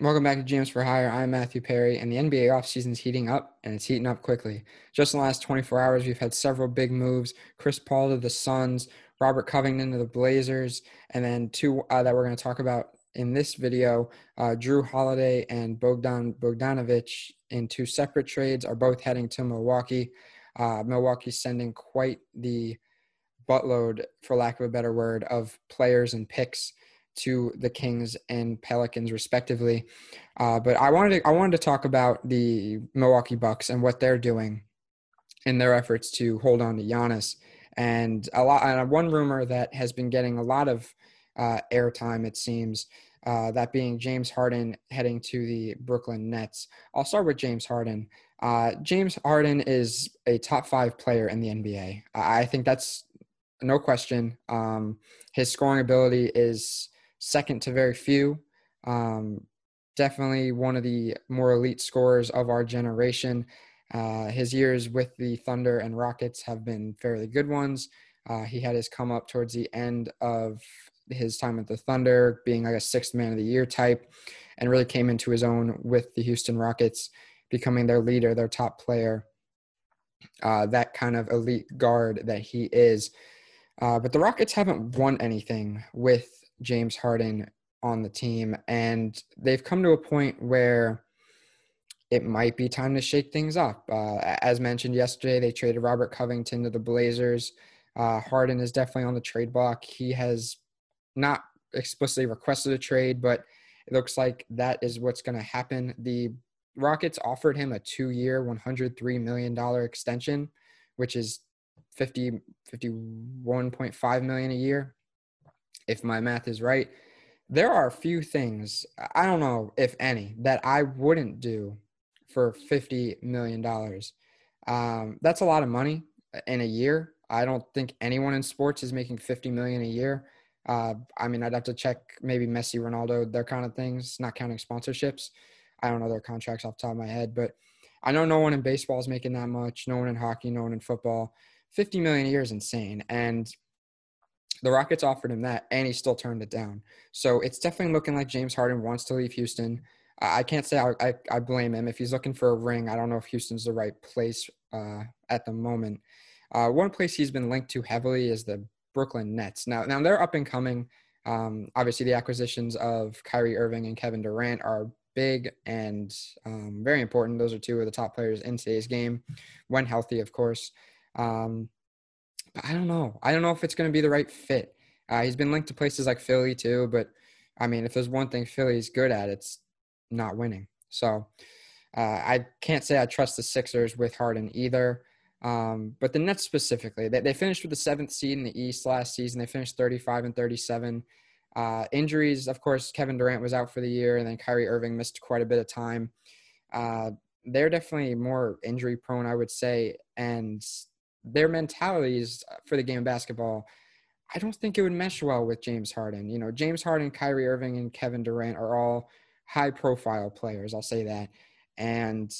Welcome back to GMs for Hire. I'm Matthew Perry, and the NBA offseason is heating up, and it's heating up quickly. Just in the last 24 hours, we've had several big moves Chris Paul to the Suns, Robert Covington to the Blazers, and then two uh, that we're going to talk about in this video uh, Jrue Holiday and Bogdan Bogdanovic in two separate trades are both heading to Milwaukee. Uh, Milwaukee's sending quite the buttload, for lack of a better word, of players and picks to the Kings and Pelicans respectively. Uh, but I wanted to, I wanted to talk about the Milwaukee Bucks and what they're doing in their efforts to hold on to Giannis. And a lot, and one rumor that has been getting a lot of uh, airtime, it seems, uh, that being James Harden heading to the Brooklyn Nets. I'll start with James Harden. Uh, James Harden is a top five player in the NBA. I think that's no question. Um, his scoring ability is second to very few. Um, definitely one of the more elite scorers of our generation. Uh, his years with the Thunder and Rockets have been fairly good ones. Uh, he had his come up towards the end of his time at the Thunder, being like a sixth man of the year type, and really came into his own with the Houston Rockets, becoming their leader, their top player, uh, that kind of elite guard that he is. Uh, but the Rockets haven't won anything with James Harden on the team, and they've come to a point where it might be time to shake things up. Uh, as mentioned yesterday, they traded Robert Covington to the Blazers. Uh, Harden is definitely on the trade block. He has not explicitly requested a trade, but it looks like that is what's going to happen. The Rockets offered him a two-year, $103 million extension, which is 50, 51.5 million a year if my math is right. There are a few things, I don't know if any, that I wouldn't do for $50 million. Um, that's a lot of money in a year. I don't think anyone in sports is making 50 million a year. Uh, I mean, I'd have to check maybe Messi, Ronaldo, their kind of things, not counting sponsorships. I don't know their contracts off the top of my head, but I know no one in baseball is making that much. No one in hockey, no one in football. 50 million a year is insane. And the Rockets offered him that, and he still turned it down. So it's definitely looking like James Harden wants to leave Houston. I can't say I, I, I blame him. If he's looking for a ring, I don't know if Houston's the right place uh, at the moment. Uh, one place he's been linked to heavily is the Brooklyn Nets. Now, now they're up and coming. Um, obviously, the acquisitions of Kyrie Irving and Kevin Durant are big and um, very important. Those are two of the top players in today's game, when healthy, of course. Um, but I don't know. I don't know if it's going to be the right fit. Uh, he's been linked to places like Philly too, but I mean, if there's one thing Philly's good at, it's not winning. So uh, I can't say I trust the Sixers with Harden either. Um, but the Nets specifically, they, they finished with the seventh seed in the East last season. They finished 35 and 37. Uh, injuries, of course, Kevin Durant was out for the year, and then Kyrie Irving missed quite a bit of time. Uh, they're definitely more injury prone, I would say, and their mentalities for the game of basketball, I don't think it would mesh well with James Harden. You know, James Harden, Kyrie Irving, and Kevin Durant are all high profile players. I'll say that. And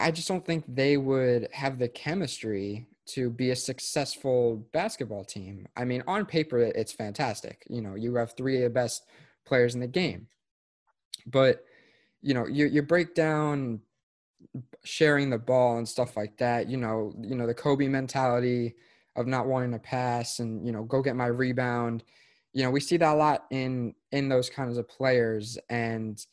I just don't think they would have the chemistry to be a successful basketball team. I mean, on paper, it's fantastic. You know, you have three of the best players in the game. But, you know, you, you break down sharing the ball and stuff like that. You know, you know the Kobe mentality of not wanting to pass and you know go get my rebound. You know, we see that a lot in in those kinds of players, and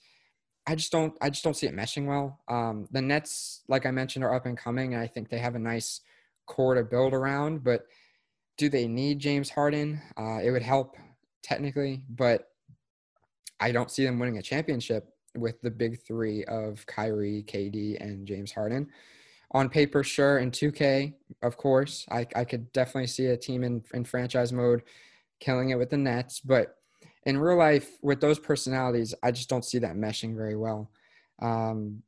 I just don't I just don't see it meshing well. Um, the Nets, like I mentioned, are up and coming, and I think they have a nice core to build around. But do they need James Harden? Uh, it would help technically, but I don't see them winning a championship with the big three of Kyrie, KD, and James Harden. On paper, sure. In 2K, of course, I, I could definitely see a team in, in franchise mode killing it with the Nets. But in real life, with those personalities, I just don't see that meshing very well. Um,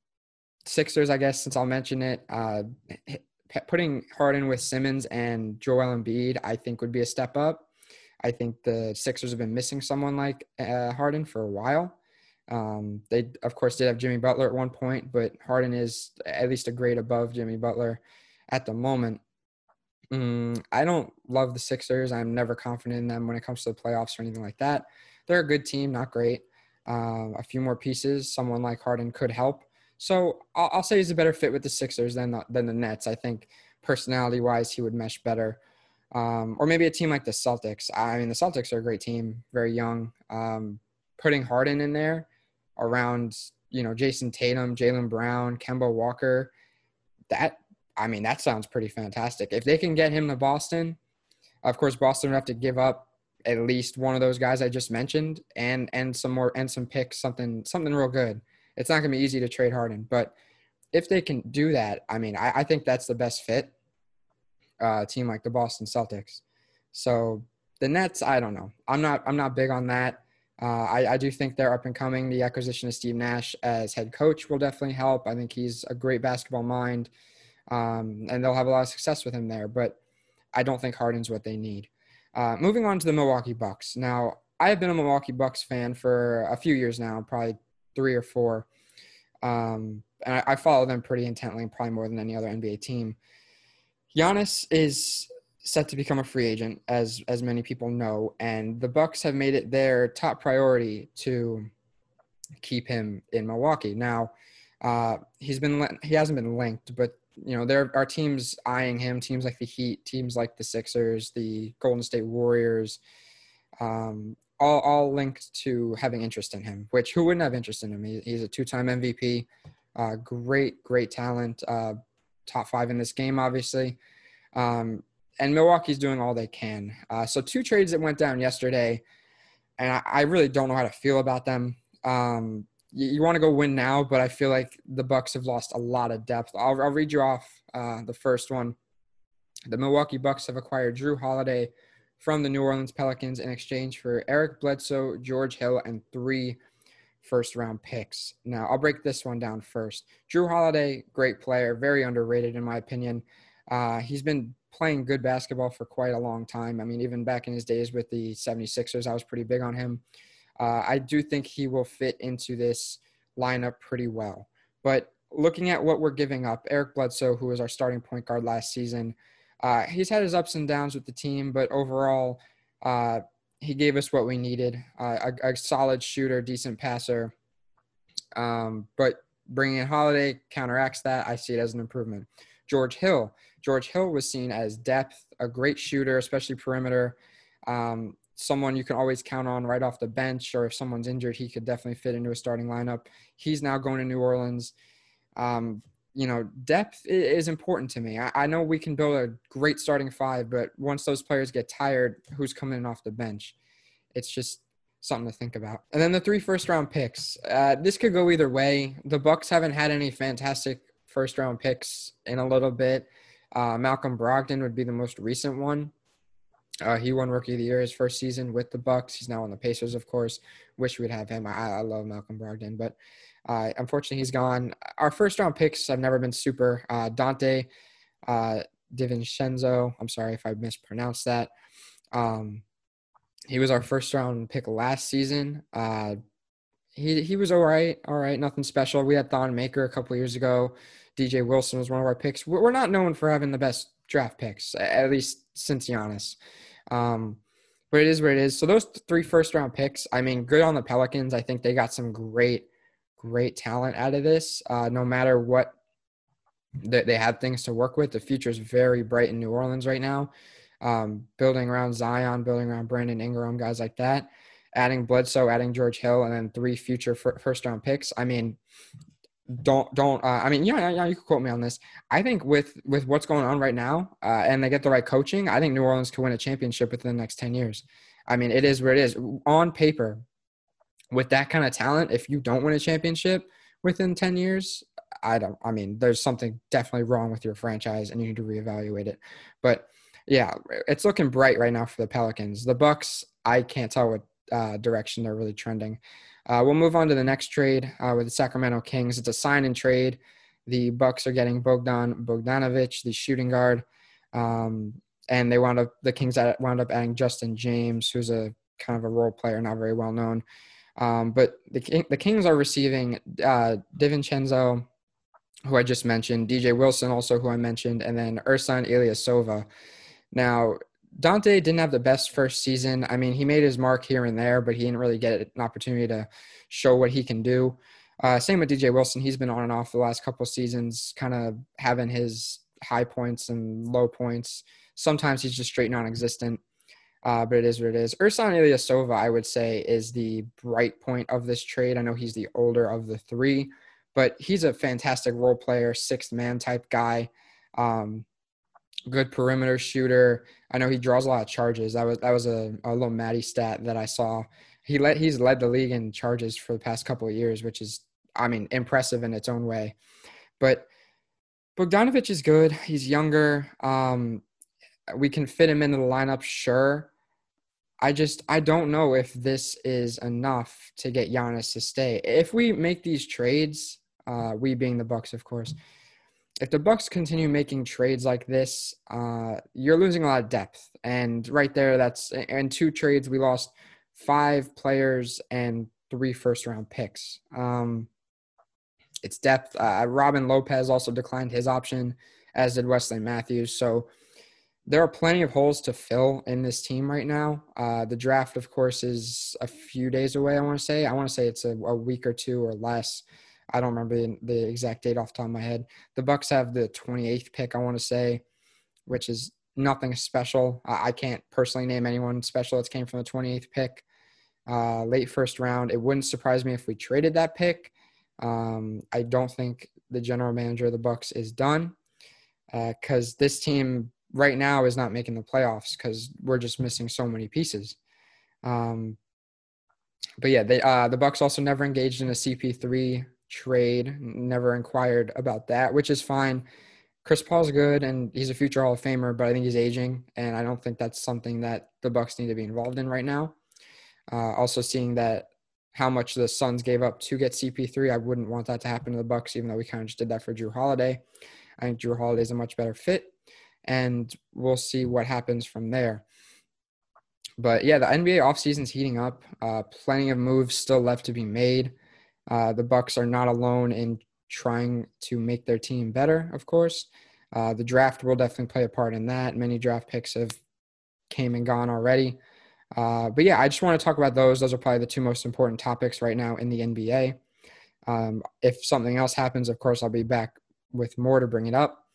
Sixers, I guess, since I'll mention it, uh, putting Harden with Simmons and Joel Embiid, I think would be a step up. I think the Sixers have been missing someone like uh, Harden for a while. Um, they, of course, did have Jimmy Butler at one point, but Harden is at least a grade above Jimmy Butler at the moment. Mm, I don't love the Sixers. I'm never confident in them when it comes to the playoffs or anything like that. They're a good team, not great. Uh, a few more pieces, someone like Harden could help. So I'll, I'll, say he's a better fit with the Sixers than the, than the Nets. I think personality wise, he would mesh better. Um, or maybe a team like the Celtics. I mean, the Celtics are a great team, very young. Um, putting Harden in there around, you know, Jayson Tatum, Jaylen Brown, Kemba Walker, that I mean, that sounds pretty fantastic. If they can get him to Boston, of course, Boston would have to give up at least one of those guys I just mentioned and and some more and some picks, something something real good. It's not gonna be easy to trade Harden, but if they can do that, I mean, I, I think that's the best fit. Uh, team like the Boston Celtics. So the Nets, I don't know. I'm not I'm not big on that. Uh, I, I do think they're up and coming. The acquisition of Steve Nash as head coach will definitely help. I think he's a great basketball mind um, and they'll have a lot of success with him there. But I don't think Harden's what they need. Uh, moving on to the Milwaukee Bucks. Now, I have been a Milwaukee Bucks fan for a few years now, probably three or four. Um, and I, I, follow them pretty intently, probably more than any other NBA team. Giannis is set to become a free agent, as as many people know, and the Bucks have made it their top priority to keep him in Milwaukee. Now, uh, he's been he hasn't been linked, but you know, there are teams eyeing him, teams like the Heat, teams like the Sixers, the Golden State Warriors, um, all, all linked to having interest in him, which who wouldn't have interest in him? He, he's a two time MVP, uh, great, great talent, uh, top five in this game, obviously. Um, and Milwaukee's doing all they can. Uh, so, two trades that went down yesterday, and I, I really don't know how to feel about them. Um, you, you want to go win now, but I feel like the Bucks have lost a lot of depth. I'll, I'll read you off uh, the first one. The Milwaukee Bucks have acquired Jrue Holiday from the New Orleans Pelicans in exchange for Eric Bledsoe, George Hill, and three first round picks. Now, I'll break this one down first. Jrue Holiday, great player, very underrated in my opinion. Uh, he's been playing good basketball for quite a long time. I mean, even back in his days with the 76ers, I was pretty big on him. Uh, I do think he will fit into this lineup pretty well. But looking at what we're giving up, Eric Bledsoe, who was our starting point guard last season, uh, he's had his ups and downs with the team, but overall, uh, he gave us what we needed uh, a, a, solid shooter, decent passer. Um, but bringing in Holiday counteracts that. I see it as an improvement. George Hill. George Hill was seen as depth, a great shooter, especially perimeter. Um, someone you can always count on right off the bench, or if someone's injured, he could definitely fit into a starting lineup. He's now going to New Orleans. Um, you know, depth is important to me. I, I, know we can build a great starting five, but once those players get tired, who's coming off the bench? It's just something to think about. And then the three first round picks. Uh, this could go either way. The Bucks haven't had any fantastic first round picks in a little bit. Uh, Malcolm Brogdon would be the most recent one. Uh, he won Rookie of the Year his first season with the Bucks. He's now on the Pacers, of course. Wish we'd have him. I, I love Malcolm Brogdon, but uh, unfortunately he's gone. Our first round picks have never been super. Uh, Donte uh, DiVincenzo. I'm sorry if I mispronounced that. Um, he was our first round pick last season. Uh, he he was all right, all right, nothing special. We had Thon Maker a couple years ago. DJ Wilson was one of our picks. We're not known for having the best draft picks, at least since Giannis. Um, but it is what it is. So those three first round picks, I mean, good on the Pelicans. I think they got some great, great talent out of this. Uh, no matter what, they, they have things to work with. The future is very bright in New Orleans right now. Um, building around Zion, building around Brandon Ingram, guys like that. Adding Bledsoe, adding George Hill, and then three future first round picks. I mean, don't don't uh, i mean yeah, yeah you can quote me on this. I think with with what's going on right now uh, and they get the right coaching i think new orleans can win a championship within the next 10 years. I mean it is where it is. On paper with that kind of talent if you don't win a championship within 10 years i don't i mean there's something definitely wrong with your franchise and you need to reevaluate it. But yeah it's looking bright right now for the pelicans. The bucks i can't tell what uh, direction they're really trending uh, we'll move on to the next trade uh, with the Sacramento Kings. It's a sign and trade. The Bucks are getting Bogdan Bogdanovic, the shooting guard, um, and they wound up the Kings wound up adding Justin James, who's a kind of a role player, not very well known. Um, but the the Kings are receiving uh, DiVincenzo, who I just mentioned, DJ Wilson, also who I mentioned, and then Ersan Ilyasova. Now, Donte didn't have the best first season. I mean, he made his mark here and there, but he didn't really get an opportunity to show what he can do. Uh, same with DJ Wilson. He's been on and off the last couple seasons, kind of having his high points and low points. Sometimes he's just straight non-existent, uh, but it is what it is. Ersan Ilyasova, I would say, is the bright point of this trade. I know he's the older of the three, but he's a fantastic role player, sixth man type guy. Um, good perimeter shooter. I know he draws a lot of charges. That was that was a, a little Maddie stat that I saw. He led he's led the league in charges for the past couple of years, which is I mean impressive in its own way. But Bogdanovic is good. He's younger. Um, we can fit him into the lineup, sure. I just I don't know if this is enough to get Giannis to stay. If we make these trades, uh, we being the Bucks, of course, if the Bucks continue making trades like this, uh, you're losing a lot of depth. And right there, that's in two trades we lost five players and three first round picks. Um, it's depth. Uh, Robin Lopez also declined his option, as did Wesley Matthews. So there are plenty of holes to fill in this team right now. Uh, the draft, of course, is a few days away. I want to say. I want to say it's a, a week or two or less. I don't remember the, the exact date off the top of my head. The Bucks have the 28th pick, I want to say, which is nothing special. I, I can't personally name anyone special that's came from the 28th pick. Uh, late first round. It wouldn't surprise me if we traded that pick. Um, I don't think the general manager of the Bucks is done because uh, this team right now is not making the playoffs because we're just missing so many pieces. Um, but yeah, they uh, the Bucks also never engaged in a CP3 trade. Never inquired about that, which is fine. Chris Paul's good and he's a future Hall of Famer, but I think he's aging, and I don't think that's something that the Bucks need to be involved in right now. Uh, also, seeing that how much the Suns gave up to get CP3, I wouldn't want that to happen to the Bucks, even though we kind of just did that for Jrue Holiday. I think Jrue Holiday is a much better fit, and we'll see what happens from there. But yeah, the NBA offseason's heating up. Uh, plenty of moves still left to be made. Uh, the Bucks are not alone in trying to make their team better. Of course, uh, the draft will definitely play a part in that. Many draft picks have came and gone already. Uh, but yeah, I just want to talk about those. Those are probably the two most important topics right now in the NBA. Um, if something else happens, of course, I'll be back with more to bring it up.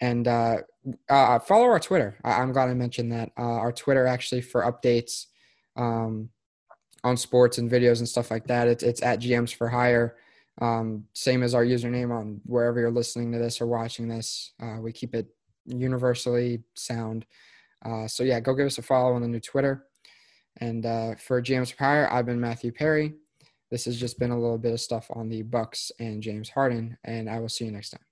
And uh, uh, follow our Twitter. I- am glad I mentioned that. Uh, our Twitter actually for updates. Um, on sports and videos and stuff like that. It's it's at GMs for Hire. Um, same as our username on wherever you're listening to this or watching this. Uh, we keep it universally sound. Uh, so yeah, go give us a follow on the new Twitter. And uh, for GMs for Hire, I've been Matthew Perry. This has just been a little bit of stuff on the Bucks and James Harden, and I will see you next time.